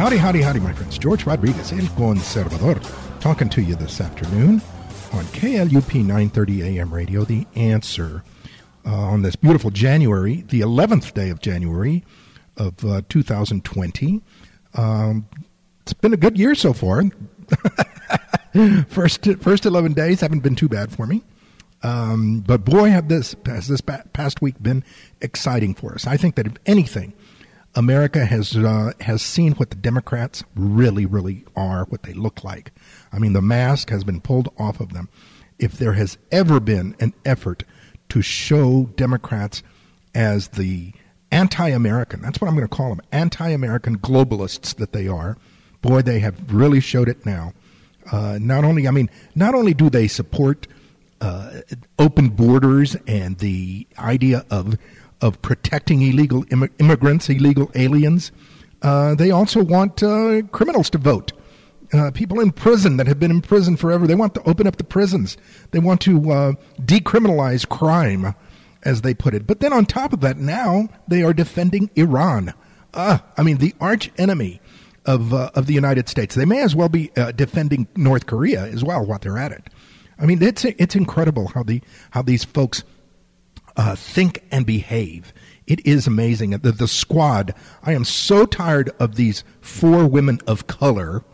Howdy, howdy, howdy, my friends. George Rodriguez, El Conservador, talking to you this afternoon on KLUP 930 AM radio, The Answer, uh, on this beautiful January, the 11th day of January of uh, 2020. Um, it's been a good year so far. first, first 11 days haven't been too bad for me. Um, but boy, have this has this past week been exciting for us. I think that if anything, America has uh, has seen what the Democrats really, really are, what they look like. I mean, the mask has been pulled off of them. If there has ever been an effort to show Democrats as the anti-American, that's what I'm going to call them, anti-American globalists that they are. Boy, they have really showed it now. Uh, not only, I mean, not only do they support uh, open borders and the idea of of protecting illegal Im- immigrants, illegal aliens. Uh, they also want uh, criminals to vote. Uh, people in prison that have been in prison forever. They want to open up the prisons. They want to uh, decriminalize crime, as they put it. But then on top of that, now they are defending Iran. Uh, I mean, the arch enemy of uh, of the United States. They may as well be uh, defending North Korea as well while they're at it. I mean, it's it's incredible how the how these folks uh, think and behave. It is amazing. The, the squad, I am so tired of these four women of color,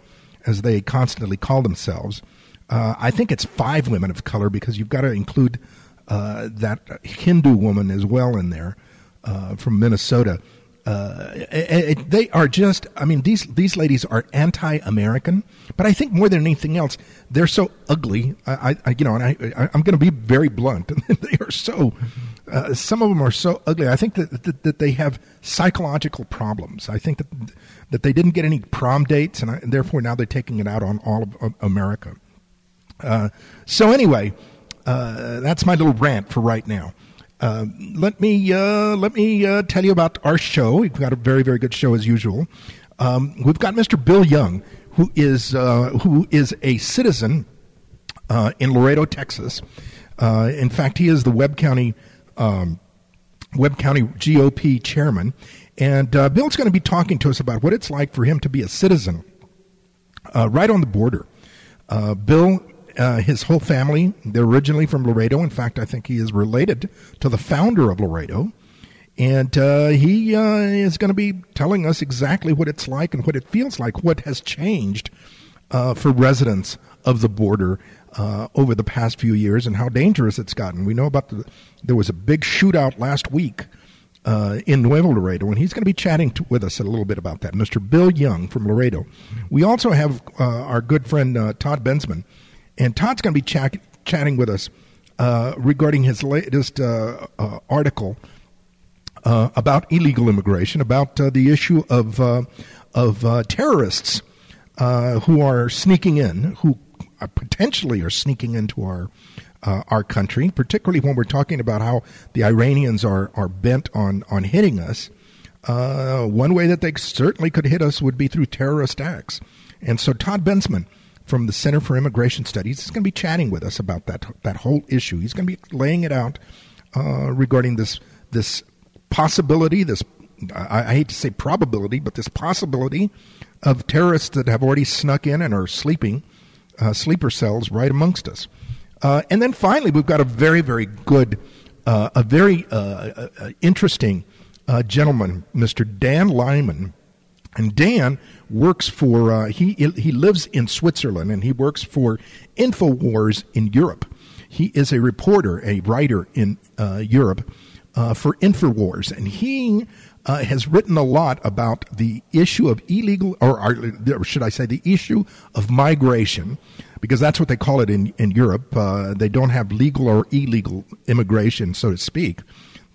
as they constantly call themselves. Uh, I think it's five women of color because you've got to include uh, that Hindu woman as well in there uh, from Minnesota. Uh, it, it, they are just, I mean, these, these ladies are anti American, but I think more than anything else, they're so ugly. I, I you know, and I, I, am going to be very blunt. they are so uh, some of them are so ugly. I think that, that, that they have psychological problems. I think that that they didn't get any prom dates, and, I, and therefore now they're taking it out on all of, of America. Uh, so anyway, uh, that's my little rant for right now. Uh, let me uh, let me uh, tell you about our show. We've got a very very good show as usual. Um, we've got Mr. Bill Young, who is who is a citizen in Laredo, Texas. in fact, he is the Webb County um, Webb County GOP chairman. And uh, Bill's going to be talking to us about what it's like for him to be a citizen uh, right on the border. Uh, Bill, uh, his whole family, they're originally from Laredo. In fact, I think he is related to the founder of Laredo. And uh, he uh, is going to be telling us exactly what it's like and what it feels like, what has changed for residents of the border uh, over the past few years and how dangerous it's gotten. We know about the there was a big shootout last week uh, in Nuevo Laredo, and he's going to be chatting to, with us a little bit about that. Mr. Bill Young from Laredo. We also have uh, our good friend uh, Todd Bensman, and Todd's going to be ch- chatting with us uh, regarding his latest uh, article. about illegal immigration, about the issue of of terrorists who are sneaking in, who uh, potentially are sneaking into our uh, our country, particularly when we're talking about how the Iranians are are bent on on hitting us. Uh, one way that they certainly could hit us would be through terrorist acts. And so Todd Bensman from the Center for Immigration Studies is going to be chatting with us about that that whole issue. He's going to be laying it out uh, regarding this this possibility, this I, I hate to say probability, but this possibility of terrorists that have already snuck in and are sleeping uh, sleeper cells right amongst us. Uh, and then finally, we've got a very, very good, uh, a very uh, uh, interesting gentleman, Mr. Dan Lyman. And Dan works for, he, he lives in Switzerland and he works for InfoWars in Europe. He is a reporter, a writer in Europe for InfoWars. And he uh, has written a lot about the issue of illegal, or, or, should I say, the issue of migration, because that's what they call it in, in Europe. Uh, they don't have legal or illegal immigration, so to speak.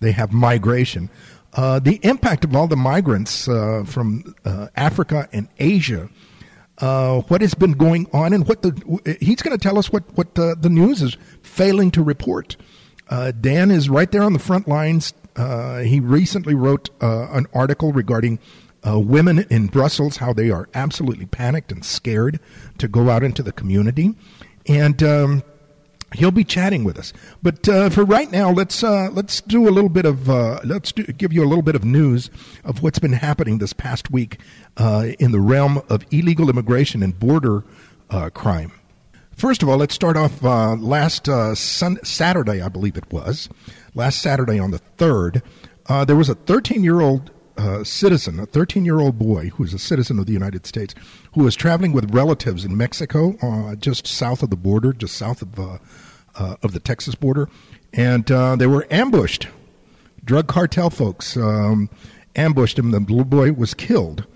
They have migration. Uh, the impact of all the migrants uh, from uh, Africa and Asia, uh, what has been going on, and what the he's going to tell us what what the news is failing to report. Uh, Dan is right there on the front lines. Uh, he recently wrote an article regarding women in Brussels, how they are absolutely panicked and scared to go out into the community, and. Um, he'll be chatting with us. But uh, for right now, let's uh, let's do a little bit of uh, let's do, give you a little bit of news of what's been happening this past week uh, in the realm of illegal immigration and border uh, crime. First of all, let's start off uh, last sun- Saturday, I believe it was last Saturday on the third. there was a 13 year old citizen, a 13 year old boy who is a citizen of the United States, who was traveling with relatives in Mexico, just south of the border, just south of uh, of the Texas border, and uh, they were ambushed. Drug cartel folks um, ambushed him. The little boy was killed.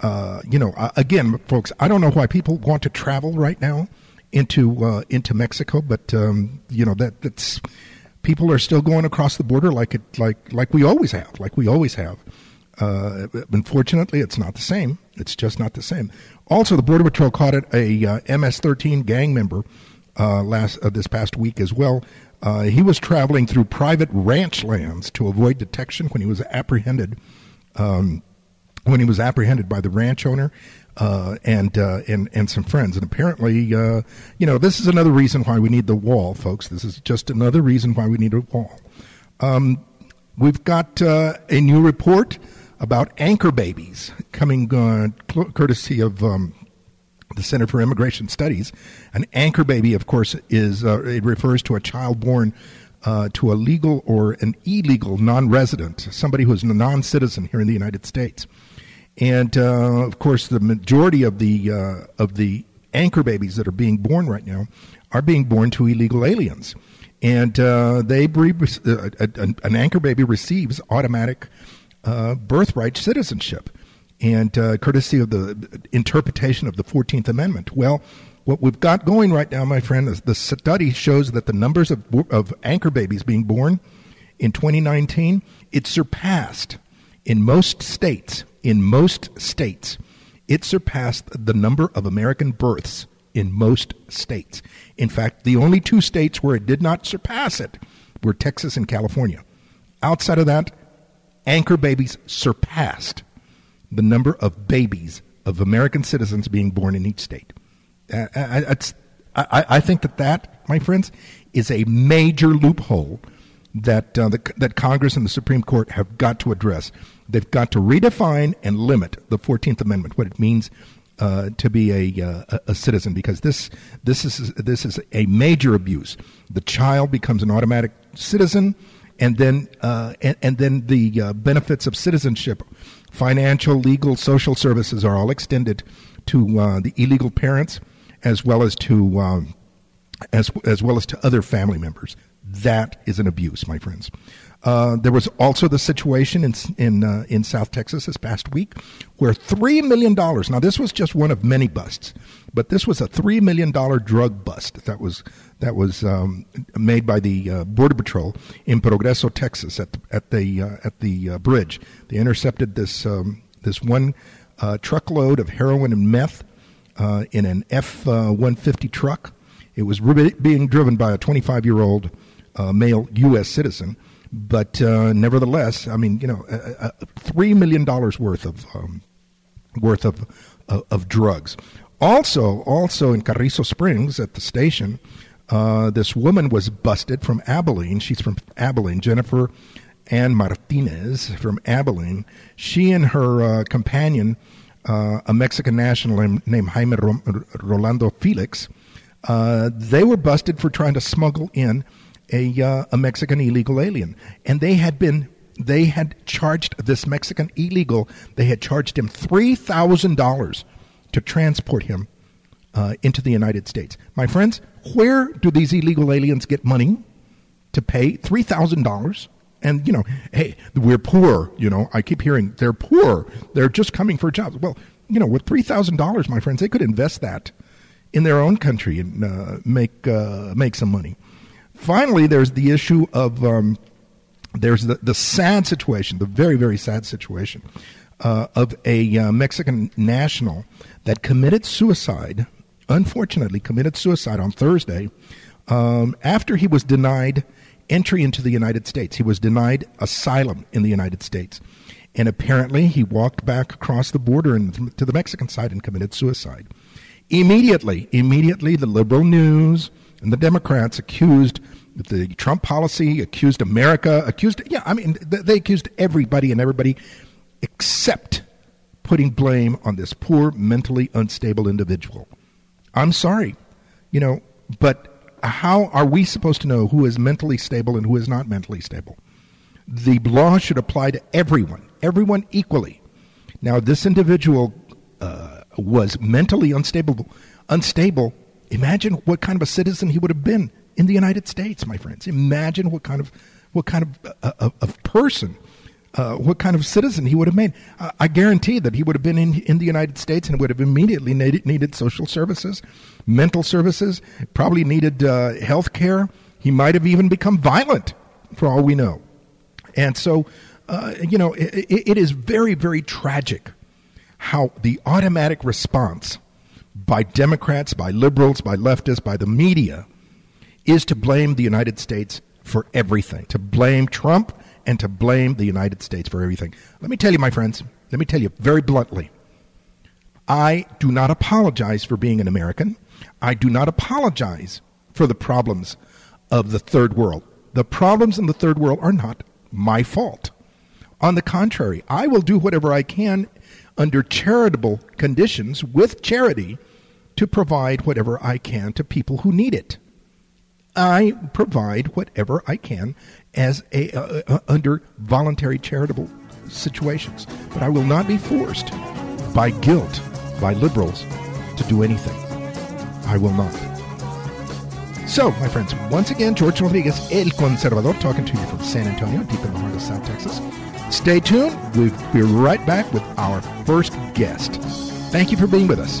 Uh, you know, again, folks, I don't know why people want to travel right now into uh, into Mexico, but um, you know that that's people are still going across the border like it like like we always have, like we always have. Uh, unfortunately, it's not the same. It's just not the same. Also, the Border Patrol caught it a uh, MS-13 gang member uh, last uh, this past week as well. Uh, he was traveling through private ranch lands to avoid detection when he was apprehended. Um, when he was apprehended by the ranch owner uh, and and and some friends, and apparently, you know, this is another reason why we need the wall, folks. This is just another reason why we need a wall. Um, we've got a new report about anchor babies coming courtesy of um, the Center for Immigration Studies. An anchor baby, of course, is uh, it refers to a child born uh, to a legal or an illegal non-resident, somebody who is a non-citizen here in the United States. And uh, of course, the majority of the uh, of the anchor babies that are being born right now are being born to illegal aliens, and uh, they uh, an anchor baby receives automatic birthright citizenship and uh, courtesy of the interpretation of the 14th Amendment. Well, what we've got going right now, my friend, is the study shows that the numbers of, of anchor babies being born in 2019, it surpassed in most states, in most states, it surpassed the number of American births in most states. In fact, the only two states where it did not surpass it were Texas and California. Outside of that, anchor babies surpassed the number of babies of American citizens being born in each state. Uh, I, I, I, think that that, my friends, is a major loophole that uh, the, that Congress and the Supreme Court have got to address. They've got to redefine and limit the Fourteenth Amendment, what it means uh, to be a, uh, a citizen, because this this is this is a major abuse. The child becomes an automatic citizen, and then uh, and, and, then the uh, benefits of citizenship Financial, legal, social services are all extended to uh, the illegal parents as well as to um, as as well as to other family members. That is an abuse, my friends. Uh, there was also the situation in in uh, in South Texas this past week, where three million dollars. Now, this was just one of many busts, but this was a three million dollar drug bust that was that was um, made by the uh, Border Patrol in Progreso, Texas, at the, at the uh, at the uh, bridge. They intercepted this um, this one truckload of heroin and meth in an F one fifty truck. It was being driven by a twenty five year old male U.S. citizen, but nevertheless, I mean, you know, three million dollars worth of um, worth of of drugs. Also, also in Carrizo Springs at the station, uh, this woman was busted from Abilene. She's from Abilene, Jennifer Ann Martinez from Abilene. She and her uh, companion, uh, a Mexican national named Jaime Rolando Felix, uh, they were busted for trying to smuggle in a, uh, a Mexican illegal alien. And they had been they had charged this Mexican illegal, they had charged him $3,000 to transport him uh, into the United States. My friends, where do these illegal aliens get money to pay $3,000? And, you know, hey, we're poor. You know, I keep hearing they're poor. They're just coming for jobs. Well, you know, with $3,000, my friends, they could invest that in their own country and uh, make, uh, make some money. Finally, there's the issue of, um, there's the, the sad situation, the very, very sad situation uh, of a uh, Mexican national that committed suicide, unfortunately, committed suicide on Thursday um, after he was denied entry into the United States. He was denied asylum in the United States. And apparently, he walked back across the border and to the Mexican side and committed suicide. Immediately, immediately, the liberal news and the Democrats accused the Trump policy, accused America, accused, yeah, I mean, they accused everybody and everybody except putting blame on this poor, mentally unstable individual. I'm sorry, you know, but how are we supposed to know who is mentally stable and who is not mentally stable? The law should apply to everyone, everyone equally. Now, this individual uh, was mentally unstable. Unstable. Imagine what kind of a citizen he would have been in the United States, my friends. Imagine what kind of what kind of uh, of person, uh, what kind of citizen he would have made. Uh, I guarantee that he would have been in in the United States and would have immediately needed, needed social services, mental services, probably needed uh, health care. He might have even become violent, for all we know. And so, uh, you know, it, it is very, very tragic how the automatic response by Democrats, by liberals, by leftists, by the media is to blame the United States for everything, to blame Trump and to blame the United States for everything. Let me tell you, my friends, let me tell you very bluntly I do not apologize for being an American. I do not apologize for the problems of the third world. The problems in the third world are not my fault. On the contrary, I will do whatever I can under charitable conditions with charity to provide whatever I can to people who need it. I provide whatever I can as a uh, uh, under voluntary charitable situations, but I will not be forced by guilt by liberals to do anything. I will not. So, my friends, once again, George Rodriguez, El Conservador, talking to you from San Antonio, deep in the heart of South Texas. Stay tuned. We'll be right back with our first guest. Thank you for being with us.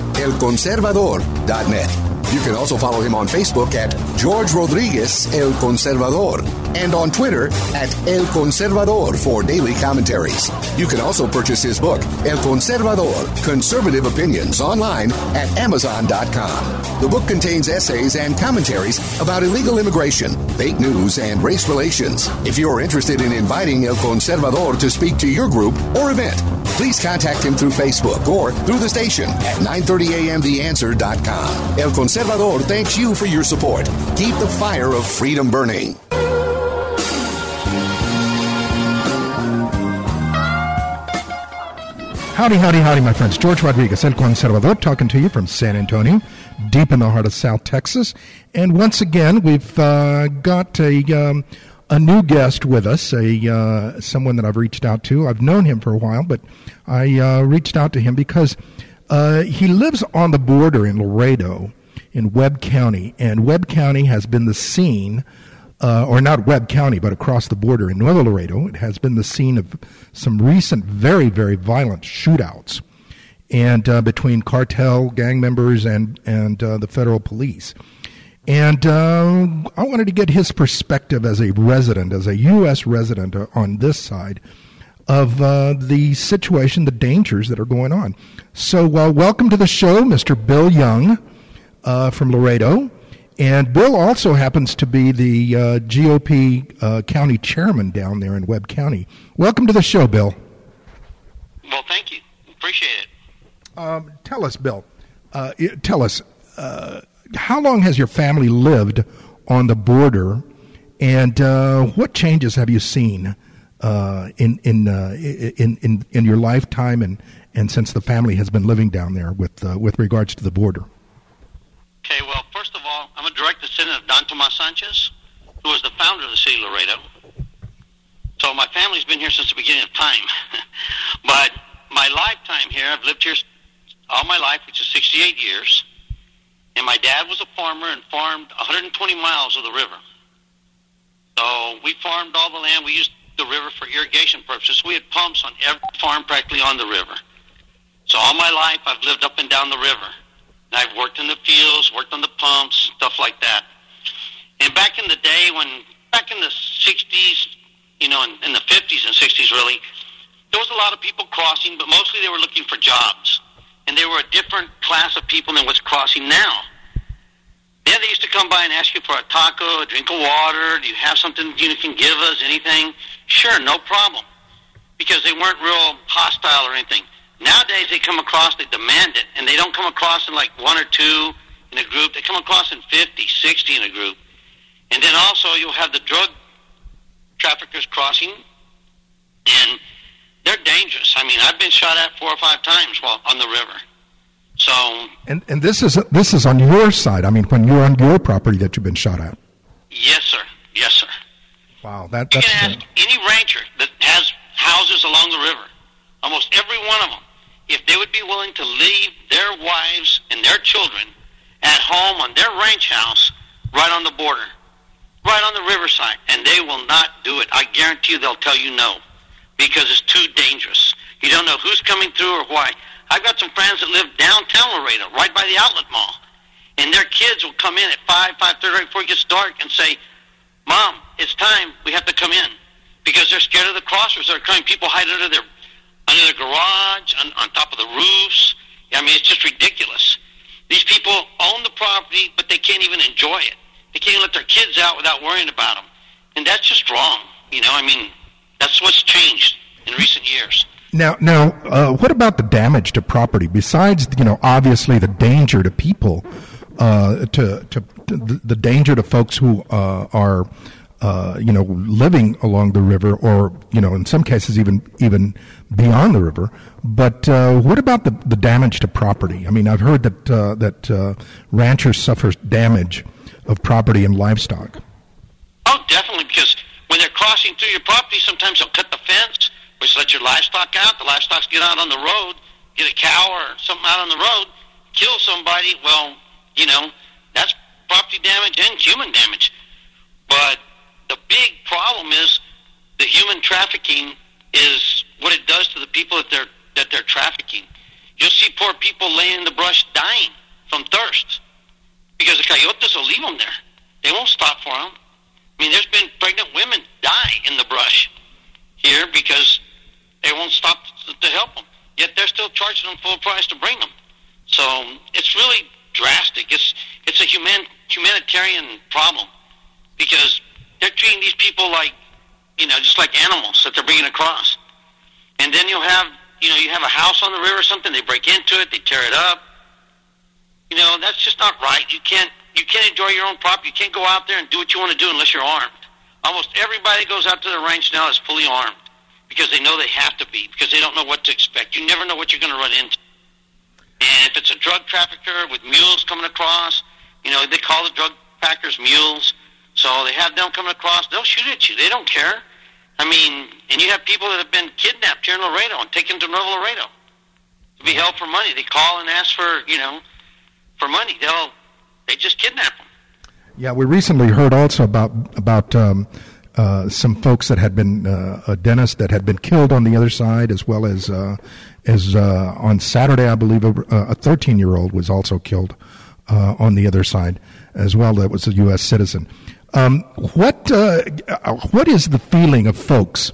elconservador.net. You can also follow him on Facebook at George Rodriguez El Conservador and on Twitter at El Conservador for daily commentaries. You can also purchase his book, El Conservador Conservative Opinions, online at Amazon.com. The book contains essays and commentaries about illegal immigration, fake news, and race relations. If you are interested in inviting El Conservador to speak to your group or event, please contact him through Facebook or through the station at 930amtheanswer.com. El Conservador thanks you for your support. Keep the fire of freedom burning. Howdy, howdy, howdy, my friends. George Rodriguez, El Conservador, talking to you from San Antonio, deep in the heart of South Texas. And once again, we've uh, got a, um, a new guest with us, a uh, someone that I've reached out to. I've known him for a while, but I uh, reached out to him because uh, he lives on the border in Laredo, in Webb County, and Webb County has been the scene uh, or not Webb County, but across the border in Nuevo Laredo. It has been the scene of some recent, very, very violent shootouts, and uh, between cartel gang members and and uh, the federal police. And uh, I wanted to get his perspective as a resident, as a U.S. resident on this side of uh, the situation, the dangers that are going on. So, welcome to the show, Mr. Bill Young from Laredo. And Bill also happens to be the uh, GOP uh, county chairman down there in Webb County. Welcome to the show, Bill. Well, thank you. Appreciate it. Um, tell us, Bill. Uh, tell us, uh, how long has your family lived on the border, and uh, what changes have you seen uh, in in, in in in your lifetime and and since the family has been living down there with with regards to the border? Okay, well, first of all, I'm a direct descendant of Don Tomas Sanchez, who was the founder of the city of Laredo. So my family's been here since the beginning of time. but my lifetime here, I've lived here all my life, which is 68 years. And my dad was a farmer and farmed 120 miles of the river. So we farmed all the land. We used the river for irrigation purposes. We had pumps on every farm practically on the river. So all my life I've lived up and down the river. And I've worked in the fields, worked on the pumps, stuff like that. And back in the day when, back in the 60s, you know, in, in the 50s and 60s really, there was a lot of people crossing, but mostly they were looking for jobs. And they were a different class of people than what's crossing now. Yeah, they used to come by and ask you for a taco, a drink of water. Do you have something you can give us? Anything? Sure, no problem. Because they weren't real hostile or anything. Nowadays, they come across, they demand it, and they don't come across in like one or two in a group. They come across in 50, 60 in a group. And then also, you'll have the drug traffickers crossing, and they're dangerous. I mean, I've been shot at four or five times while on the river. So, and and this is this is on your side. I mean, when you're on your property that you've been shot at. Yes, sir. Yes, sir. Wow, that you that's. can ask any rancher that has houses along the river, almost every one of them, if they would be willing to leave their wives and their children at home on their ranch house right on the border, right on the riverside, and they will not do it. I guarantee you they'll tell you no because it's too dangerous. You don't know who's coming through or why. I've got some friends that live downtown Laredo, right by the outlet mall, and their kids will come in at five, five thirty, right before it gets dark, and say, "Mom, it's time. We have to come in," because they're scared of the crossers that are coming. People hide under their under their garage, on, on top of the roofs. I mean, it's just ridiculous. These people own the property, but they can't even enjoy it. They can't let their kids out without worrying about them, and that's just wrong. You know, I mean, that's what's changed in recent years. Now, now, uh, what about the damage to property? Besides, you know, obviously the danger to people, uh, to, to, to the, danger to folks who uh, are, uh, you know, living along the river, or you know, in some cases even even beyond the river. But uh, what about the, the damage to property? I mean, I've heard that uh, that ranchers suffer damage of property and livestock. Oh, definitely, because when they're crossing through your property, sometimes they'll cut the fence which let your livestock out. The livestock get out on the road, get a cow or something out on the road, kill somebody. Well, you know, that's property damage and human damage. But the big problem is the human trafficking is what it does to the people that they're that they're trafficking. You'll see poor people laying in the brush dying from thirst because the coyotes will leave them there. They won't stop for them. I mean, there's been pregnant women die in the brush here because they won't stop to help them. Yet they're still charging them full price to bring them. So it's really drastic. It's it's a human humanitarian problem because they're treating these people like you know just like animals that they're bringing across. And then you'll have you know you have a house on the river or something. They break into it. They tear it up. You know that's just not right. You can't you can't enjoy your own property. You can't go out there and do what you want to do unless you're armed. Almost everybody that goes out to the ranch now is fully armed because they know they have to be because they don't know what to expect. You never know what you're going to run into. And if it's a drug trafficker with mules coming across, you know, they call the drug packers mules. So they have them coming across. They'll shoot at you. They don't care. I mean, and you have people that have been kidnapped here in Laredo and taken to Nuevo Laredo to be held for money. They call and ask for, you know, for money. They'll, they just kidnap them. Yeah, we recently heard also about about um, uh, some folks that had been uh, a dentist that had been killed on the other side, as well as uh, as uh, on Saturday, I believe a 13 year old was also killed uh, on the other side as well. That was a U.S. citizen. Um, what what is the feeling of folks?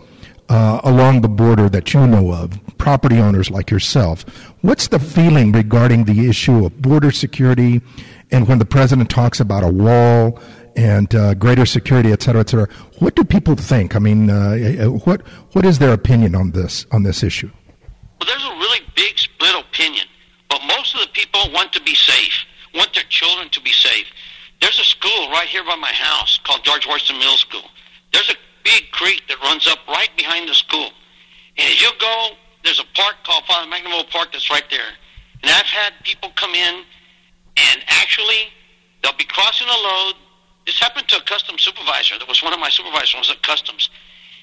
Along the border that you know of, property owners like yourself. What's the feeling regarding the issue of border security and when the president talks about a wall and uh, greater security, et cetera, et cetera. What do people think? I mean, uh, uh, what what is their opinion on this on this issue? Well, there's a really big split opinion, but most of the people want to be safe, want their children to be safe. There's a school right here by my house called George Washington Middle School. There's a big creek that runs up right behind the school, and as you go, there's a park called Father McNamara Park that's right there. And I've had people come in, and actually, they'll be crossing a load this happened to a customs supervisor that was one of my supervisors was at customs.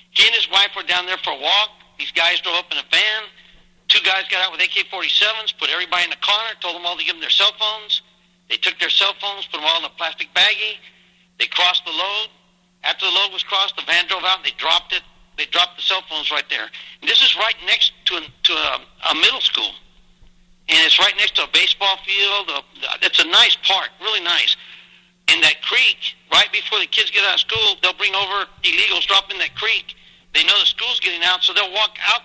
He and his wife were down there for a walk. These guys drove up in a van. Two guys got out with AK-47s, put everybody in the corner, told them all to give them their cell phones. They took their cell phones, put them all in a plastic baggie. They crossed the load. After the load was crossed, the van drove out and they dropped it. They dropped the cell phones right there. And this is right next to a, to a, a middle school, and it's right next to a baseball field. It's a nice park, really nice. In that creek, right before the kids get out of school, they'll bring over illegals, drop in that creek. They know the school's getting out, so they'll walk out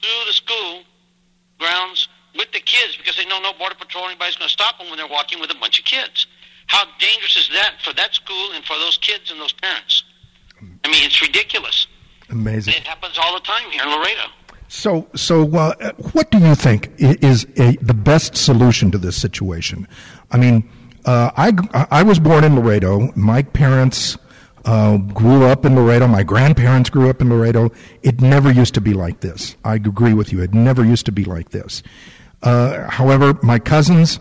through the school grounds with the kids because they know no border patrol anybody's going to stop them when they're walking with a bunch of kids. How dangerous is that for that school and for those kids and those parents? I mean, it's ridiculous. Amazing. It happens all the time here in Laredo. So, so uh, what do you think is a, the best solution to this situation? I mean, uh, I I was born in Laredo. My parents uh, grew up in Laredo. My grandparents grew up in Laredo. It never used to be like this. I agree with you. It never used to be like this. Uh, however, my cousins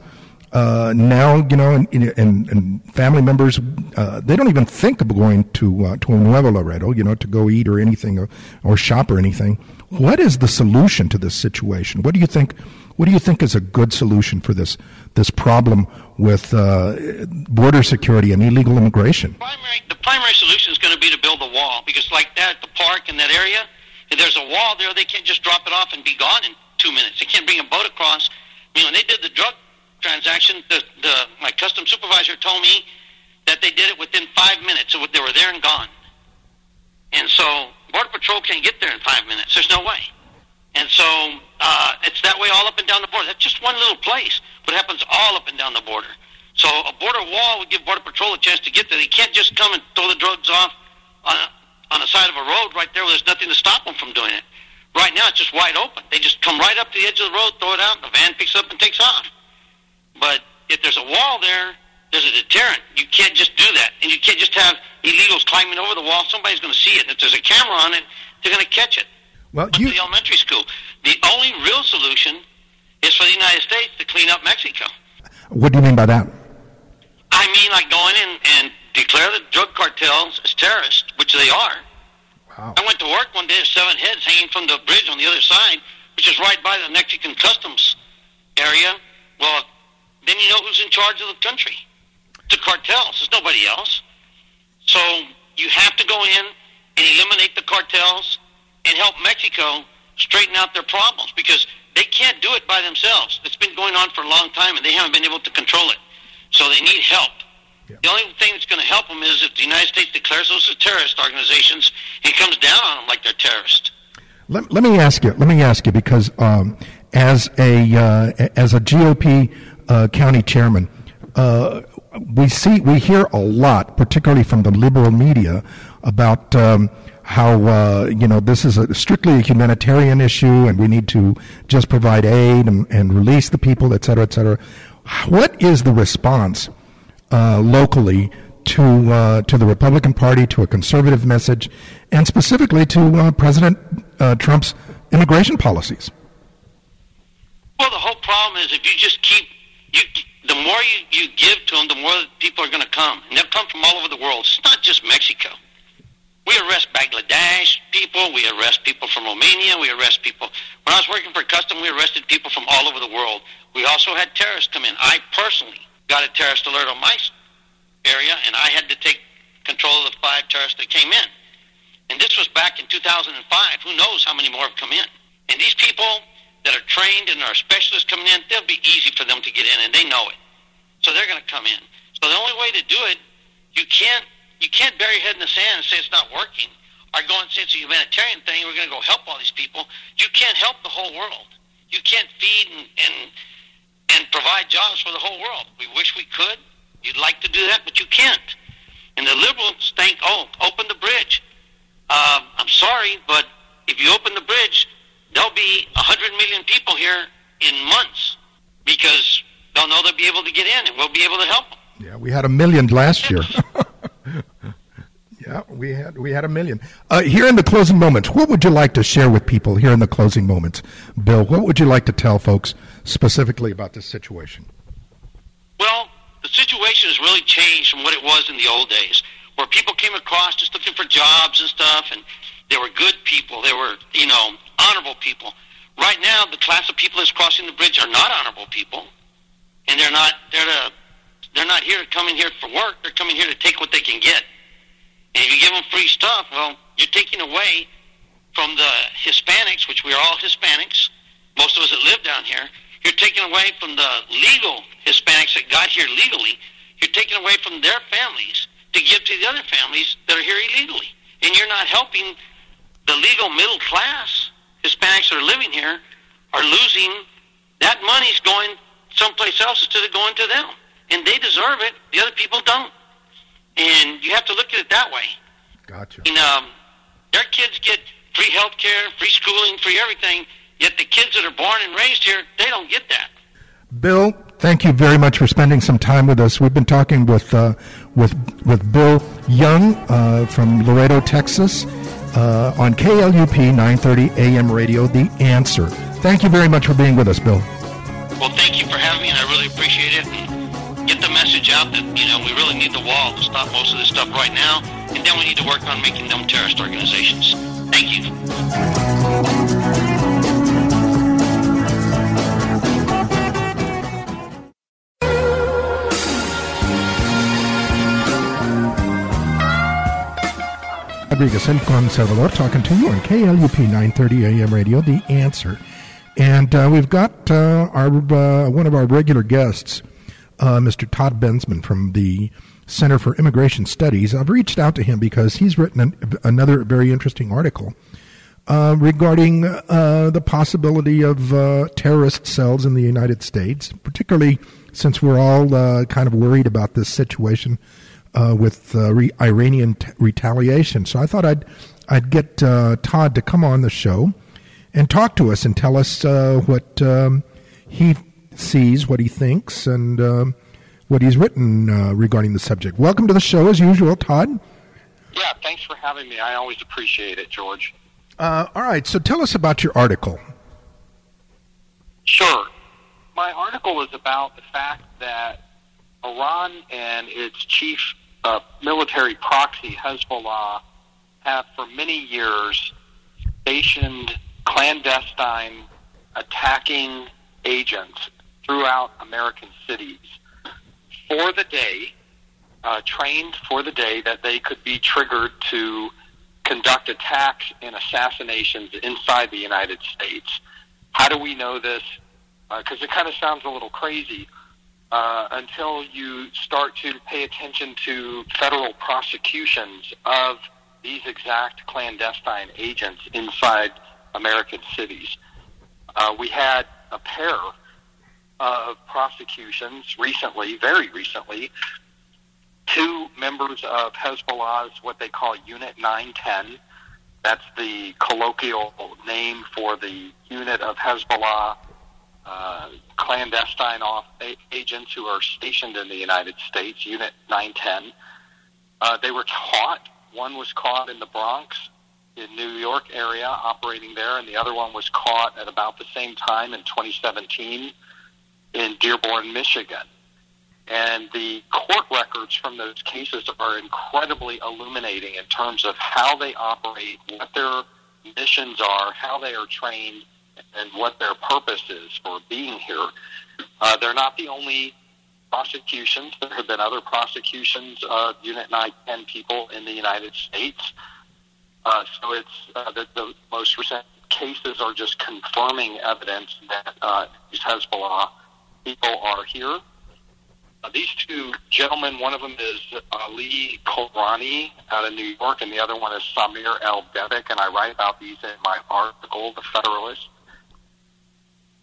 uh, now, you know, and, and, and family members, uh, they don't even think of going to uh, to Nuevo Laredo, you know, to go eat or anything or, or shop or anything. What is the solution to this situation? What do you think? What do you think is a good solution for this this problem with uh, border security and illegal immigration? Primary, the primary solution is going to be to build a wall because, like that, the park in that area, if there's a wall there, they can't just drop it off and be gone in two minutes. They can't bring a boat across. You know, when they did the drug transaction, the, the my custom supervisor told me that they did it within five minutes. So they were there and gone. And so Border Patrol can't get there in five minutes. There's no way. And so uh, it's that way all up and down the border. That's just one little place, but it happens all up and down the border. So a border wall would give Border Patrol a chance to get there. They can't just come and throw the drugs off on, a, on the side of a road right there where there's nothing to stop them from doing it. Right now, it's just wide open. They just come right up to the edge of the road, throw it out, and the van picks up and takes off. But if there's a wall there, there's a deterrent. You can't just do that. And you can't just have illegals climbing over the wall. Somebody's going to see it. And if there's a camera on it, they're going to catch it. Well, you, to the elementary school. The only real solution is for the United States to clean up Mexico. what do you mean by that? I mean, like going in and, declare the drug cartels as terrorists, which they are. Wow. I went to work one day with seven heads hanging from the bridge on the other side, which is right by the Mexican customs area. Well, then you know who's in charge of the country. The cartels. There's nobody else. So you have to go in and eliminate the cartels and help Mexico straighten out their problems because they can't do it by themselves. It's been going on for a long time and they haven't been able to control it. So they need help. Yeah. The only thing that's going to help them is if the United States declares those as terrorist organizations and comes down on them like they're terrorists. Let, let me ask you. Let me ask you because um, as a uh, as a GOP uh, county chairman, uh, we see we hear a lot, particularly from the liberal media, about um, how uh, you know this is a strictly a humanitarian issue, and we need to just provide aid and, and release the people, et cetera, et cetera. What is the response uh, locally to uh, to the Republican Party, to a conservative message, and specifically to uh, President uh, Trump's immigration policies? Well, the whole problem is if you just keep you, the more you, you give to them, the more people are going to come, and they'll come from all over the world. It's not just Mexico. We arrest Bangladesh people. We arrest people from Romania. We arrest people. When I was working for Custom, we arrested people from all over the world. We also had terrorists come in. I personally got a terrorist alert on my area, and I had to take control of the five terrorists that came in. And this was back in 2005. Who knows how many more have come in? And these people that are trained and are specialists coming in, they'll be easy for them to get in, and they know it. So they're going to come in. So the only way to do it, you can't you can't bury your head in the sand and say it's not working, or go and say it's a humanitarian thing. We're going to go help all these people. You can't help the whole world. You can't feed and and and provide jobs for the whole world. We wish we could. You'd like to do that, but you can't. And the liberals think, oh, open the bridge. Uh, I'm sorry, but if you open the bridge, there'll be 100 million people here in months because they'll know they'll be able to get in and we'll be able to help them. Yeah, we had a million last year. yeah, we had we had a million. Uh, here in the closing moments, what would you like to share with people here in the closing moments, Bill? What would you like to tell folks specifically about this situation? Well, the situation has really changed from what it was in the old days, where people came across just looking for jobs and stuff, and they were good people. They were, you know, honorable people. Right now, the class of people that's crossing the bridge are not honorable people, and they're not. They're to, they're not here coming here for work. They're coming here to take what they can get. And if you give them free stuff, well, you're taking away from the Hispanics, which we are all Hispanics, most of us that live down here. You're taking away from the legal Hispanics that got here legally. You're taking away from their families to give to the other families that are here illegally. And you're not helping the legal middle class Hispanics that are living here are losing that money's going someplace else instead of going to them. And they deserve it. The other people don't. And you have to look at it that way. Gotcha. And um, their kids get free health care, free schooling, free everything. Yet the kids that are born and raised here, they don't get that. Bill, thank you very much for spending some time with us. We've been talking with uh, with with Bill Young uh, from Laredo, Texas, uh, on KLUP 930 AM radio. The Answer. Thank you very much for being with us, Bill. Well, thank you for having me, and I really appreciate it. And get the message out that you know we really need the wall to stop most of this stuff right now, and then we need to work on making them terrorist organizations. Thank you. Rodriguez, El Conservador, talking to you on KLUP 930 AM radio, The Answer. And uh, we've got uh, our uh, one of our regular guests, uh, Mr. Todd Bensman from the Center for Immigration Studies. I've reached out to him because he's written an, another very interesting article uh, regarding uh, the possibility of terrorist cells in the United States, particularly since we're all kind of worried about this situation uh, with uh, re- Iranian t- retaliation. So I thought I'd I'd get uh, Todd to come on the show and talk to us and tell us uh, what um, he sees, what he thinks, and um, what he's written uh, regarding the subject. Welcome to the show, as usual, Todd. Yeah, thanks for having me. I always appreciate it, George. Uh, all right, so tell us about your article. Sure. My article is about the fact that Iran and its chief uh, military proxy, Hezbollah, have for many years stationed clandestine attacking agents throughout American cities for the day, uh, trained for the day that they could be triggered to conduct attacks and assassinations inside the United States. How do we know this? Because uh, it kind of sounds a little crazy uh, until you start to pay attention to federal prosecutions of these exact clandestine agents inside American cities. Uh, we had a pair of prosecutions recently, very recently, two members of Hezbollah's what they call Unit 910. That's the colloquial name for the unit of Hezbollah uh, clandestine off agents who are stationed in the United States, Unit 910. Uh, they were caught. One was caught in the Bronx, in New York area, operating there, and the other one was caught at about the same time in 2017 in Dearborn, Michigan. And the court records from those cases are incredibly illuminating in terms of how they operate, what their missions are, how they are trained, and what their purpose is for being here. Uh, they're not the only prosecutions. There have been other prosecutions of Unit 910 people in the United States. Uh, so it's uh, the, the most recent cases are just confirming evidence that uh, Hezbollah people are here. Uh, these two gentlemen, one of them is Ali Kourani out of New York, and the other one is Samer El Debek, and I write about these in my article, The Federalist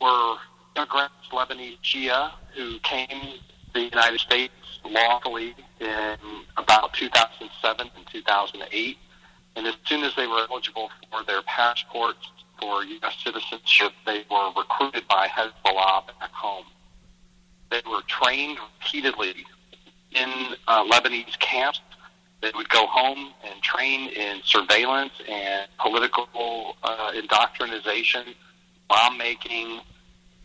were immigrants, Lebanese Shia, who came to the United States lawfully in about 2007 and 2008. And as soon as they were eligible for their passports for U.S. citizenship, they were recruited by Hezbollah back home. They were trained repeatedly in uh, Lebanese camps. They would go home and train in surveillance and political uh, indoctrination bomb making,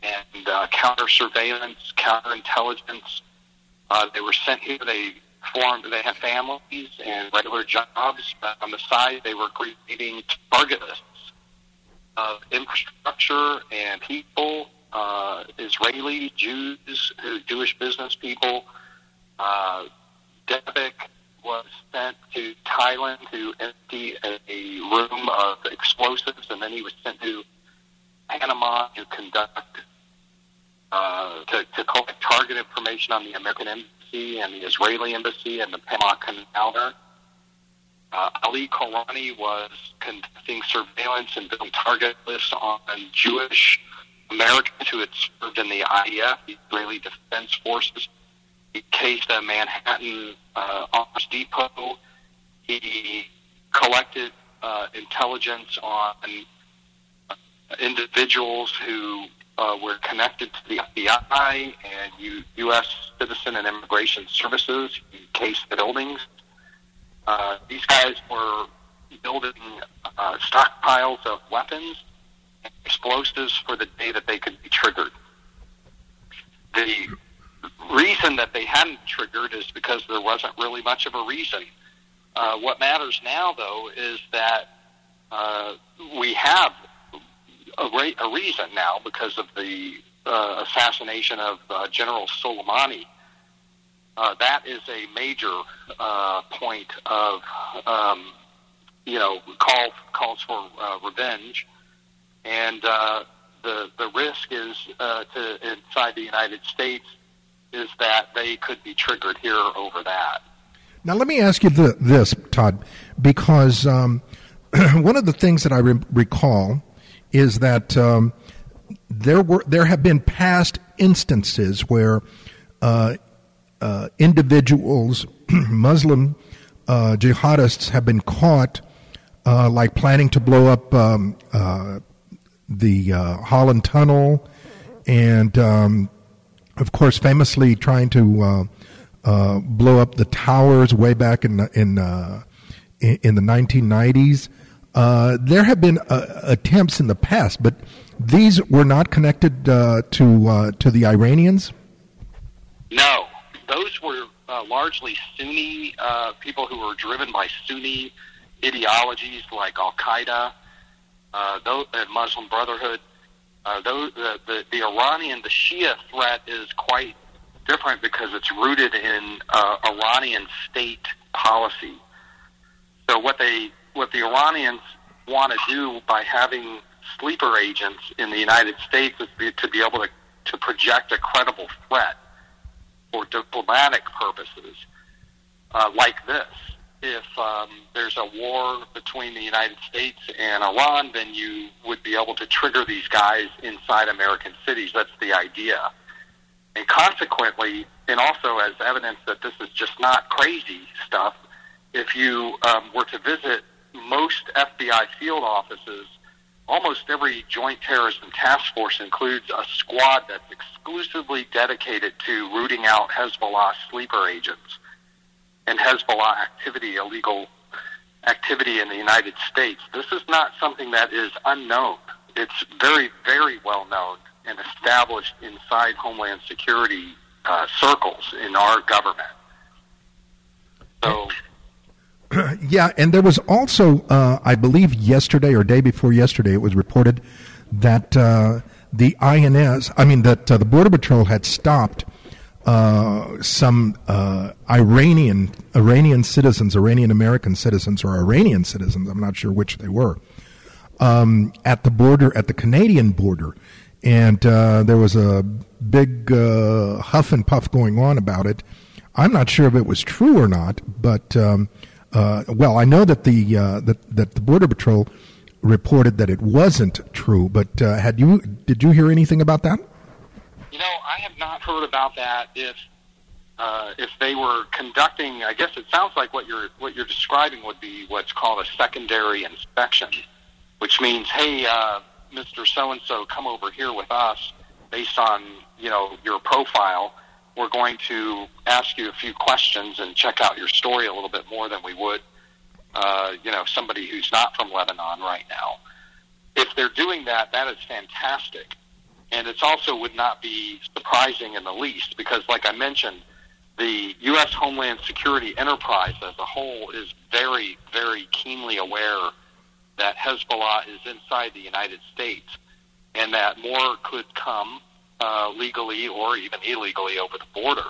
and uh, counter surveillance, counterintelligence. Uh, they were sent here. They formed. They had families and regular jobs. But on the side, they were creating target lists of infrastructure and people, uh, Israeli, Jews, Jewish business people. Uh, Debek was sent to Thailand to empty a, a room of explosives, and then he was sent to Panama to conduct uh, to, to collect target information on the American embassy and the Israeli embassy and the Panama Canal. Uh, Ali Kourani was conducting surveillance and building target lists on Jewish Americans who had served in the IDF, the Israeli Defense Forces. He cased a Manhattan uh, Arms Depot. He collected uh, intelligence on uh, individuals who uh, were connected to the FBI and U- U.S. Citizen and Immigration Services. He cased the buildings. Uh, these guys were building uh, stockpiles of weapons explosives for the day that they could be triggered. The reason that they hadn't triggered is because there wasn't really much of a reason. Uh, what matters now, though, is that uh, we have a, ra- a reason now because of the uh, assassination of uh, General Soleimani. Uh, that is a major uh, point of, um, you know, call calls for uh, revenge, and uh, the the risk is uh, to inside the United States is that they could be triggered here over that. Now, let me ask you the, this, Todd, because um, one of the things that I re- recall is that um, there were there have been past instances where uh, uh, individuals, Muslim uh, jihadists, have been caught, uh, like planning to blow up um, uh, the uh, Holland Tunnel, and um, of course, famously trying to blow up the towers way back in in in the 1990s. Uh, there have been uh, attempts in the past, but these were not connected uh, to uh, to the Iranians. No, those were uh, largely Sunni people who were driven by Sunni ideologies like Al Qaeda, those, and Muslim Brotherhood. those, the, the, the Iranian, the Shia threat is quite different because it's rooted in uh, Iranian state policy. So what they what the Iranians want to do by having sleeper agents in the United States is be, to be able to, to project a credible threat for diplomatic purposes, uh, like this. If um, there's a war between the United States and Iran, then you would be able to trigger these guys inside American cities. That's the idea. And consequently, and also as evidence that this is just not crazy stuff, if you um, were to visit most FBI field offices, almost every Joint Terrorism Task Force includes a squad that's exclusively dedicated to rooting out Hezbollah sleeper agents and Hezbollah activity, illegal activity in the United States. This is not something that is unknown. It's very, very well known and established inside Homeland Security uh, circles in our government. So yeah, and there was also, uh, I believe, yesterday or day before yesterday, it was reported that uh, the INS, I mean, that uh, the Border Patrol had stopped uh, some uh, Iranian Iranian citizens, Iranian American citizens, or Iranian citizens. I'm not sure which they were um, at the border, at the Canadian border, and uh, there was a big huff and puff going on about it. I'm not sure if it was true or not, but. Um, uh, well, I know that the uh, that that the Border Patrol reported that it wasn't true, but uh, had you did you hear anything about that? You know, I have not heard about that. If uh, if they were conducting, I guess it sounds like what you're what you're describing would be what's called a secondary inspection, which means, hey, uh, Mister So and So, come over here with us based on you know your profile we're going to ask you a few questions and check out your story a little bit more than we would, uh, you know, somebody who's not from Lebanon right now. If they're doing that, that is fantastic. And it also would not be surprising in the least because, like I mentioned, the U.S. Homeland Security enterprise as a whole is very, very keenly aware that Hezbollah is inside the United States and that more could come uh, legally or even illegally over the border.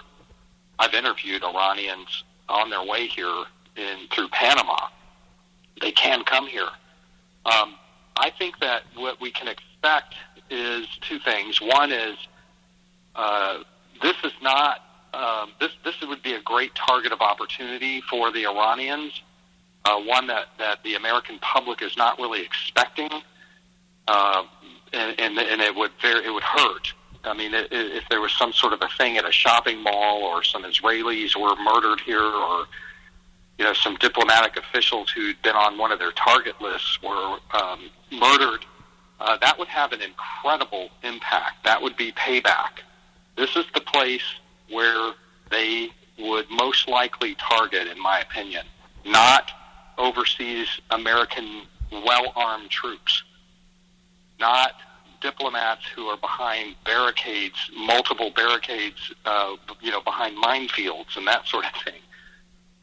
I've interviewed Iranians on their way here in through Panama. They can come here. Um, I think that what we can expect is two things. One is uh, this is not um, this this would be a great target of opportunity for the Iranians. Uh, one that, that the American public is not really expecting, uh, and, and, and it would very, it would hurt. I mean, it, if there was some sort of a thing at a shopping mall, or some Israelis were murdered here, or you know, some diplomatic officials who'd been on one of their target lists were um, murdered, uh, that would have an incredible impact. That would be payback. This is the place where they would most likely target, in my opinion, not overseas American well armed troops, not diplomats who are behind barricades, multiple barricades, uh, you know, behind minefields and that sort of thing.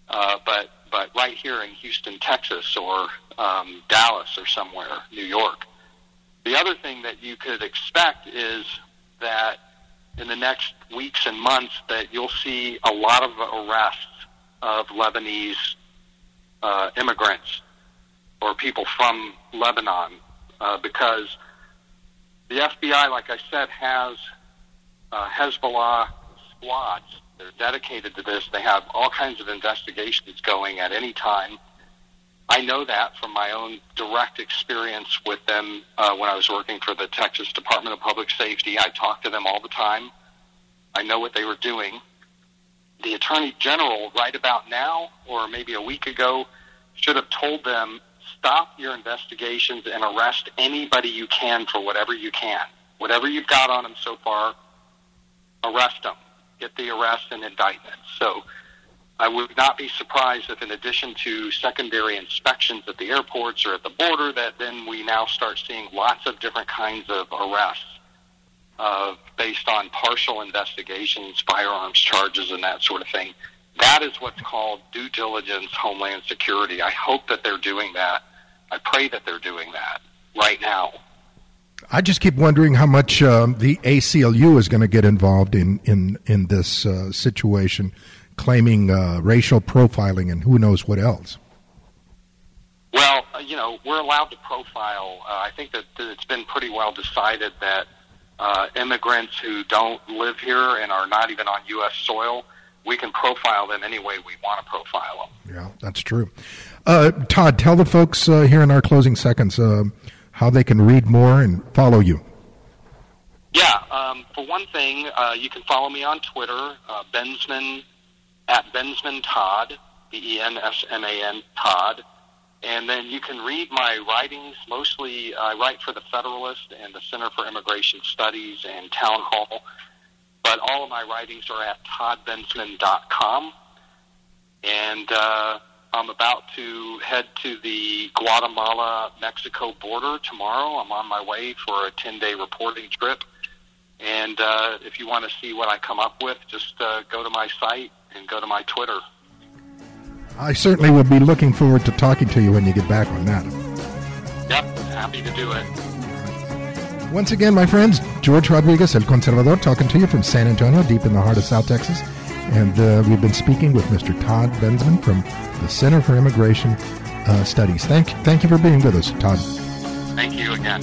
Uh, but but right here in Houston, Texas, or um, Dallas, or somewhere, New York. The other thing that you could expect is that in the next weeks and months that you'll see a lot of arrests of Lebanese uh, immigrants or people from Lebanon uh, because the FBI, like I said, has uh, Hezbollah squads. They're dedicated to this. They have all kinds of investigations going at any time. I know that from my own direct experience with them uh, when I was working for the Texas Department of Public Safety. I talked to them all the time. I know what they were doing. The Attorney General, right about now, or maybe a week ago, should have told them stop your investigations and arrest anybody you can for whatever you can. Whatever you've got on them so far, arrest them. Get the arrest and indictment. So I would not be surprised if, in addition to secondary inspections at the airports or at the border, that then we now start seeing lots of different kinds of arrests uh, based on partial investigations, firearms charges, and that sort of thing. That is what's called due diligence, Homeland Security. I hope that they're doing that. I pray that they're doing that right now. I just keep wondering how much uh, the ACLU is going to get involved in in in this uh, situation claiming uh, racial profiling and who knows what else. Well, uh, you know, we're allowed to profile. Uh, I think that, that it's been pretty well decided that uh, immigrants who don't live here and are not even on U.S. soil, we can profile them any way we want to profile them. Yeah, that's true. Uh, Todd, tell the folks uh, here in our closing seconds uh, how they can read more and follow you. Yeah, um, for one thing, uh, you can follow me on Twitter, uh, Bensman at Bensman Todd, B E N S M A N Todd. And then you can read my writings. Mostly, I write for the Federalist and the Center for Immigration Studies and Town Hall. But all of my writings are at toddbensman.com. And uh, I'm about to head to the Guatemala Mexico border tomorrow. I'm on my way for a 10 day reporting trip. And uh, if you want to see what I come up with, just uh, go to my site and go to my Twitter. I certainly will be looking forward to talking to you when you get back on that. Yep, happy to do it. Once again, my friends, George Rodriguez, El Conservador, talking to you from San Antonio, deep in the heart of South Texas. And uh, we've been speaking with Mr. Todd Bensman from the Center for Immigration uh, Studies. Thank, thank you for being with us, Todd. Thank you again.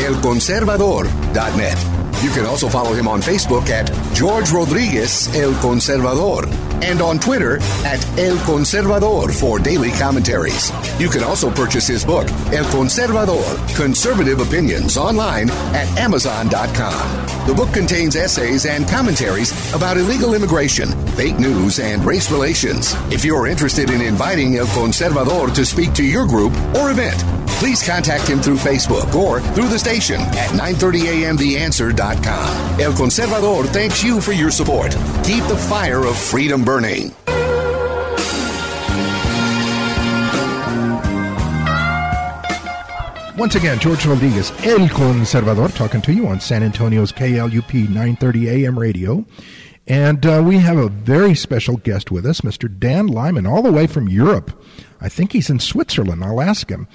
elconservador.net. You can also follow him on Facebook at George Rodriguez El Conservador and on Twitter at El Conservador for daily commentaries. You can also purchase his book, El Conservador Conservative Opinions, online at Amazon.com. The book contains essays and commentaries about illegal immigration, fake news, and race relations. If you're interested in inviting El Conservador to speak to your group or event, please contact him through Facebook or through the station at 930amtheanswer.com. El Conservador thanks you for your support. Keep the fire of freedom burning. Once again, George Rodriguez, El Conservador, talking to you on San Antonio's KLUP 930 AM radio And uh, we have a very special guest with us, Mr. Dan Lyman, all the way from Europe. I think he's in Switzerland. I'll ask him.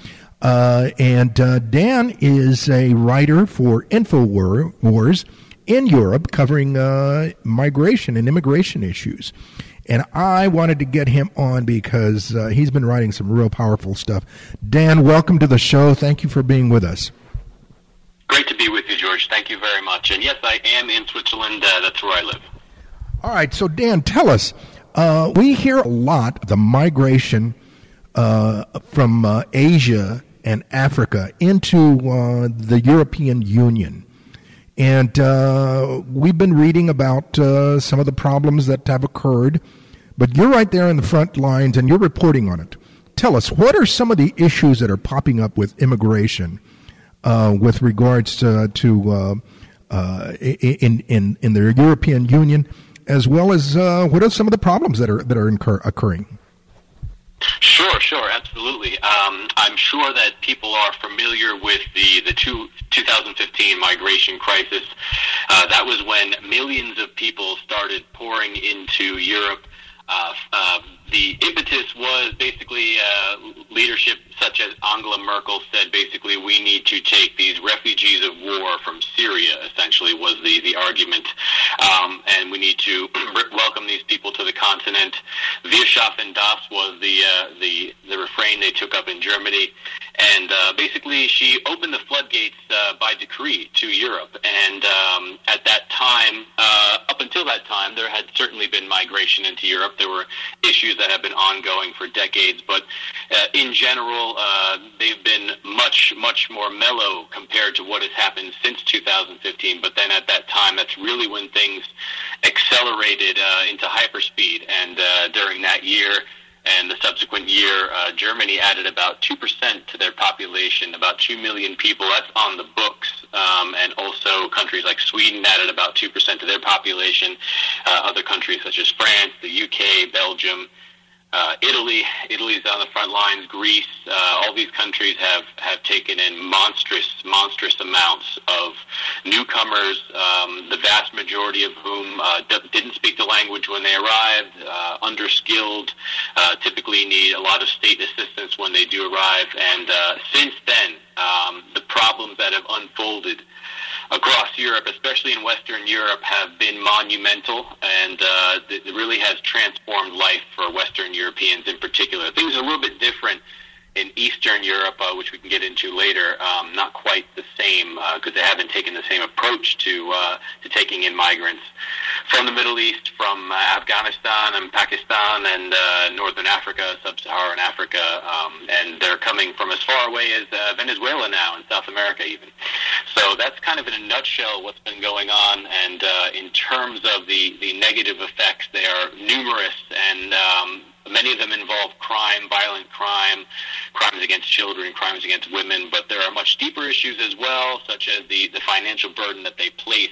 Uh, and uh, Dan is a writer for InfoWars in Europe covering uh, migration and immigration issues. And I wanted to get him on because uh, he's been writing some real powerful stuff. Dan, welcome to the show. Thank you for being with us. Great to be with you, George. Thank you very much. And yes, I am in Switzerland. Uh, that's where I live. All right. So, Dan, tell us. Uh, we hear a lot of the migration uh, from uh, Asia and Africa into uh, the European Union. And uh, we've been reading about uh, some of the problems that have occurred, but you're right there in the front lines and you're reporting on it. Tell us, what are some of the issues that are popping up with immigration uh, with regards to, to uh, uh, in, in, in the European Union, as well as what are some of the problems that are, that are incur- occurring? Sure, sure, absolutely. Um, I'm sure that people are familiar with the the two, 2015 migration crisis. Uh, that was when millions of people started pouring into Europe. Uh, the impetus was basically uh, leadership such as Angela Merkel said basically we need to take these refugees of war from Syria essentially was the, the argument um, and we need to welcome these people to the continent. Wir schaffen das was the, uh, the, the refrain they took up in Germany and uh, basically she opened the floodgates uh, by decree to Europe and um, at that time uh, up until that time there had certainly been migration into Europe there were issues that have been ongoing for decades, but uh, in general, uh, they've been much, much more mellow compared to what has happened since 2015. But then at that time, that's really when things accelerated uh, into hyperspeed. And during that year, and the subsequent year, uh, Germany added about 2% to their population, about 2 million people. That's on the books. Um, and also countries like Sweden added about 2% to their population. Uh, other countries such as France, the UK, Belgium, uh, Italy, Italy's on the front lines. Greece, uh, all these countries have have taken in monstrous, monstrous amounts of newcomers. Um, the vast majority of whom uh, d- didn't speak the language when they arrived, uh, underskilled, uh, typically need a lot of state assistance when they do arrive. And uh, since then, um, the problems that have unfolded across Europe, especially in Western Europe, have been monumental, and uh, it really has transformed life for Western Europeans in particular. Things are a little bit different in Eastern Europe, uh, which we can get into later, um, not quite the same because uh, they haven't taken the same approach to uh, to taking in migrants from the Middle East, from uh, Afghanistan and Pakistan and uh, Northern Africa, Sub-Saharan Africa, um, and they're coming from as far away as uh, Venezuela now, in South America even. So that's kind of in a nutshell what's been going on, and in terms of the the negative effects, they are numerous and. Um, Many of them involve crime, violent crime, crimes against children, crimes against women, but there are much deeper issues as well, such as the, the financial burden that they place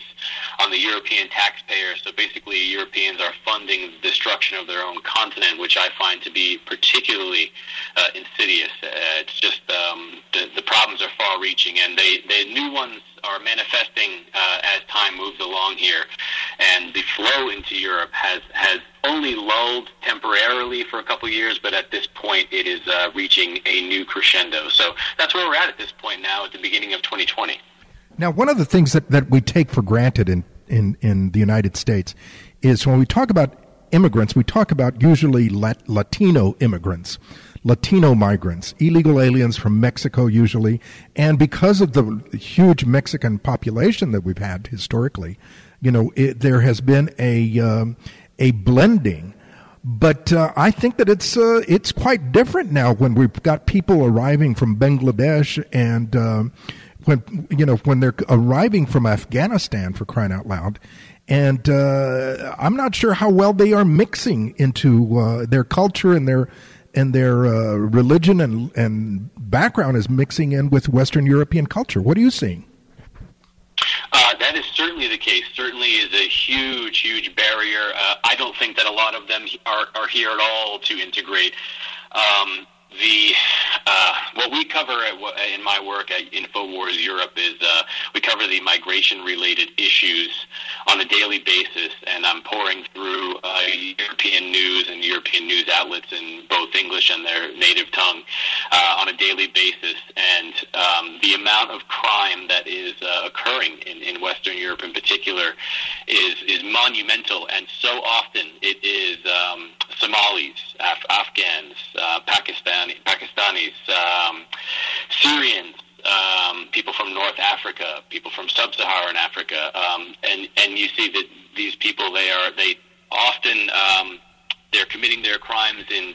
on the European taxpayer. So basically, Europeans are funding the destruction of their own continent, which I find to be particularly uh, insidious. Uh, it's just um, the, the problems are far-reaching, and they, the new ones are manifesting uh, as time moves along here, and the flow into Europe has has only lulled temporarily for a couple years, but at this point it is uh, reaching a new crescendo. So that's where we're at at this point now, at the beginning of 2020. Now, one of the things that, that we take for granted in, in, in the United States is when we talk about immigrants, we talk about usually Lat- Latino immigrants. Latino migrants, illegal aliens from Mexico usually, and because of the huge Mexican population that we've had historically, you know, it, there has been a um, a blending. But uh, I think that it's uh, it's quite different now when we've got people arriving from Bangladesh and uh, when you know when they're arriving from Afghanistan for crying out loud, and uh, I'm not sure how well they are mixing into uh, their culture and their and their uh, religion and, and background is mixing in with Western European culture. What are you seeing? Uh, that is certainly the case. Certainly is a huge, huge barrier. Uh, I don't think that a lot of them are, are here at all to integrate. Um, the uh, what we cover at, in my work at Infowars Europe is uh, we cover the migration-related issues on a daily basis, and I'm pouring through uh, European news and European news outlets in both English and their native tongue uh, on a daily basis. And um, the amount of crime that is uh, occurring in, in Western Europe, in particular, is is monumental, and so often it is um, Somalis, Af- Afghans, uh, Pakistani, Pakistanis, um, Syrians, um, people from North Africa, people from Sub-Saharan Africa, um, and and you see that these people they are they often um, they're committing their crimes in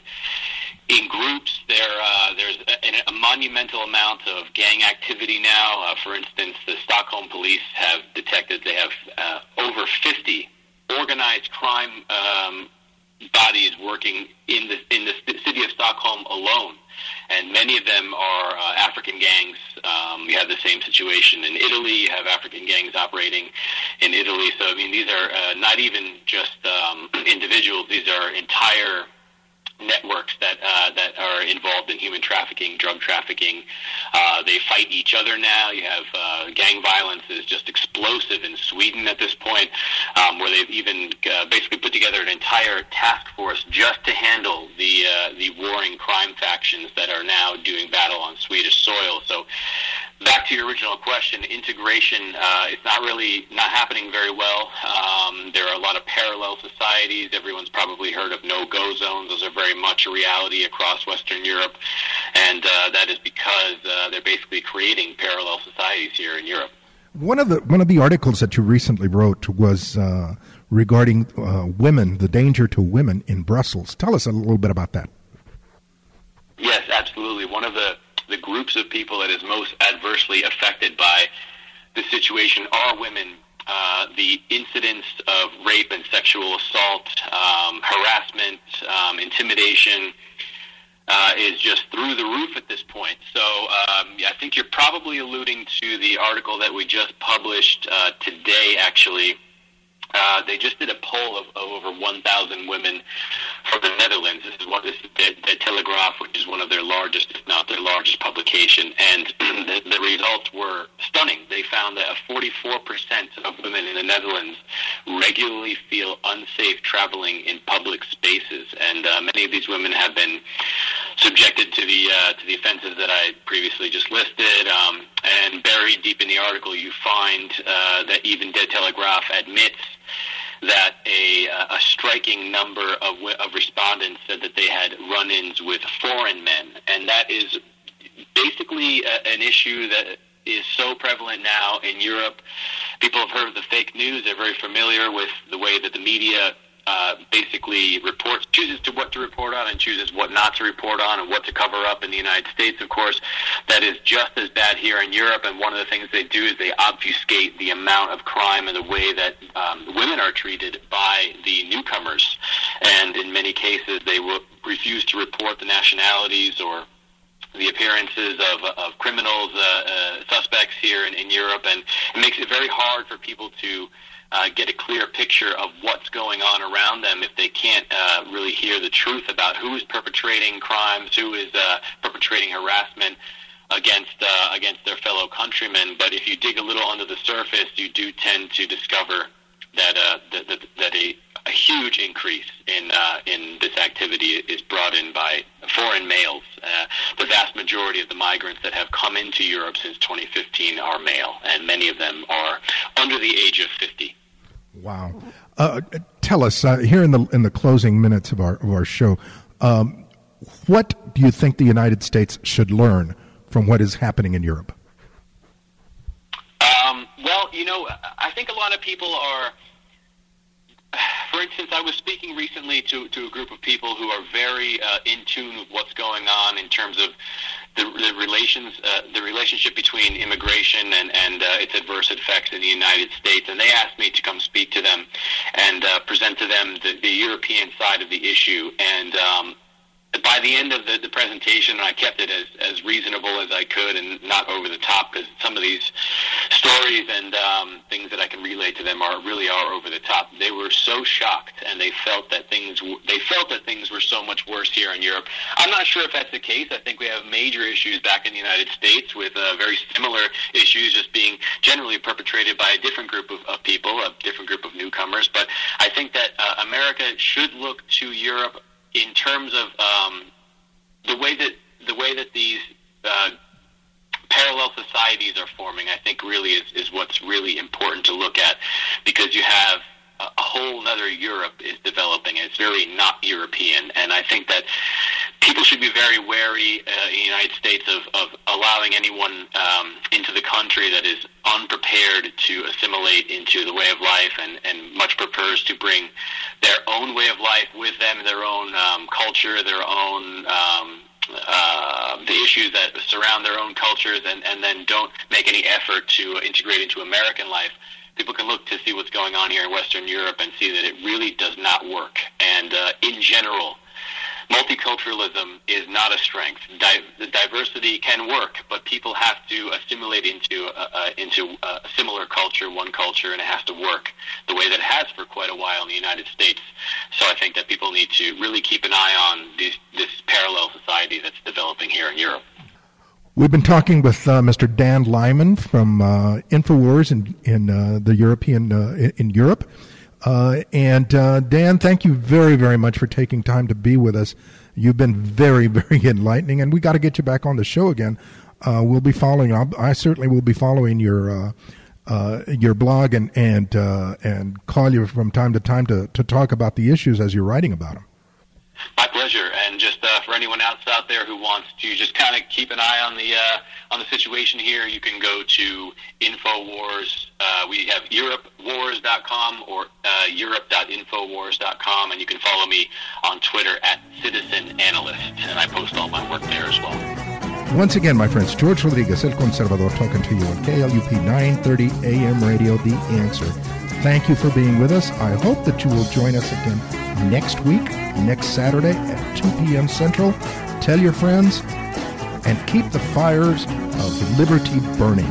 in groups. There, uh, there's a, a monumental amount of gang activity now. Uh, for instance, the Stockholm police have detected they have uh, over 50 organized crime um, bodies working in the in the city of Stockholm alone, and many of them are uh, African gangs. Um, you have the same situation in Italy. You have African gangs operating in Italy. So I mean, these are uh, not even just um, individuals; these are entire networks that uh, that are involved in human trafficking, drug trafficking. Uh, they fight each other now. You have uh, gang violence is just explosive in Sweden at this point, um, where they've even uh, basically put together an entire task force just to handle the uh, the warring crime factions that are now doing battle on Swedish soil. So back to your original question, integration uh, is not really not happening very well. Um, there are a lot of parallel societies. Everyone's probably heard of no-go zones. Those are very much a reality across Western Europe, and uh, that is because uh, they're basically creating parallel societies here in Europe. One of the one of the articles that you recently wrote was uh, regarding uh, women, the danger to women in Brussels. Tell us a little bit about that. Yes, absolutely. One of the the groups of people that is most adversely affected by the situation are women. Uh, the incidence of rape and sexual assault, um, harassment, um, intimidation uh, is just through the roof at this point. So um, yeah, I think you're probably alluding to the article that we just published uh, today, actually uh, they just did a poll of, of over 1,000 women from the Netherlands. This is what this is the, the Telegraph, which is one of their largest, if not their largest publication, and the, the results were stunning. They found that 44% of women in the Netherlands regularly feel unsafe traveling in public spaces, and uh, many of these women have been subjected to the uh, to the offenses that I previously just listed. Um, and buried deep in the article, you find uh, that even De Telegraph admits that a, uh, a striking number of, of respondents said that they had run-ins with foreign men, and that is basically a, an issue that is so prevalent now in Europe. People have heard of the fake news; they're very familiar with the way that the media uh, basically reports, chooses to what to report on and chooses what not to report on and what to cover up in the United States, of course. That is just as bad here in Europe. And one of the things they do is they obfuscate the amount of crime and the way that um, women are treated by the newcomers. And in many cases, they will refuse to report the nationalities or the appearances of, of criminals, uh, uh, suspects here in, in Europe, and it makes it very hard for people to uh, get a clear picture of what's going on around them if they can't uh, really hear the truth about who is perpetrating crimes, who is uh, perpetrating harassment against uh, against their fellow countrymen. But if you dig a little under the surface, you do tend to discover that uh, that, that, that a, a huge increase in uh, in this activity is brought in by foreign males. Uh, the vast majority of the migrants that have come into Europe since 2015 are male, and many of them are under the age of 50. Wow. Uh, tell us uh, here in the in the closing minutes of our of our show, um, what do you think the United States should learn from what is happening in Europe? You know, I think a lot of people are. For instance, I was speaking recently to, to a group of people who are very uh, in tune with what's going on in terms of the, the relations, uh, the relationship between immigration and, and uh, its adverse effects in the United States. And they asked me to come speak to them and uh, present to them the, the European side of the issue. And um, by the end of the, the presentation, I kept it as, as reasonable as I could and not over the top because some of these stories and um, things that I can relate to them are really are over the top. They were so shocked and they felt that things they felt that things were so much worse here in Europe. I'm not sure if that's the case. I think we have major issues back in the United States with uh, very similar issues just being generally perpetrated by a different group of, of people, a different group of newcomers. But I think that uh, America should look to Europe in terms of um, the way that the way that these uh, parallel societies are forming, I think really is, is what's really important to look at because you have a, whole other Europe is developing. It's very not European, and I think that people should be very wary uh, in the United States of, of allowing anyone um, into the country that is unprepared to assimilate into the way of life and, and much prefers to bring their own way of life with them, their own um, culture, their own um, uh, the issues that surround their own cultures, and, and then don't make any effort to integrate into American life. People can look to see what's going on here in Western Europe and see that it really does not work. And uh, in general, multiculturalism is not a strength. Di- the diversity can work, but people have to assimilate into a, uh, into a similar culture, one culture, and it has to work the way that it has for quite a while in the United States. So I think that people need to really keep an eye on these, this parallel society that's developing here in Europe. We've been talking with uh, Mr. Dan Lyman from uh, Infowars in in uh, the European uh, in Europe. Uh, and uh, Dan, thank you very, very much for taking time to be with us. You've been very, very enlightening, and we got to get you back on the show again. We'll be following. I'll, i certainly will be following your your blog and and and call you from time to time to to talk about the issues as you're writing about them. My pleasure. And just uh, for anyone else out there who wants to just kind of keep an eye on the uh, on the situation here, you can go to Infowars. Uh, we have EuropeWars.com or uh, Europe.infowars.com, and you can follow me on Twitter at Citizen Analyst, and I post all my work there as well. Once again, my friends, George Rodriguez, El Conservador, talking to you on KLUP 930 AM radio, The Answer. Thank you for being with us. I hope that you will join us again next week, next Saturday at 2 p.m. Central. Tell your friends and keep the fires of liberty burning.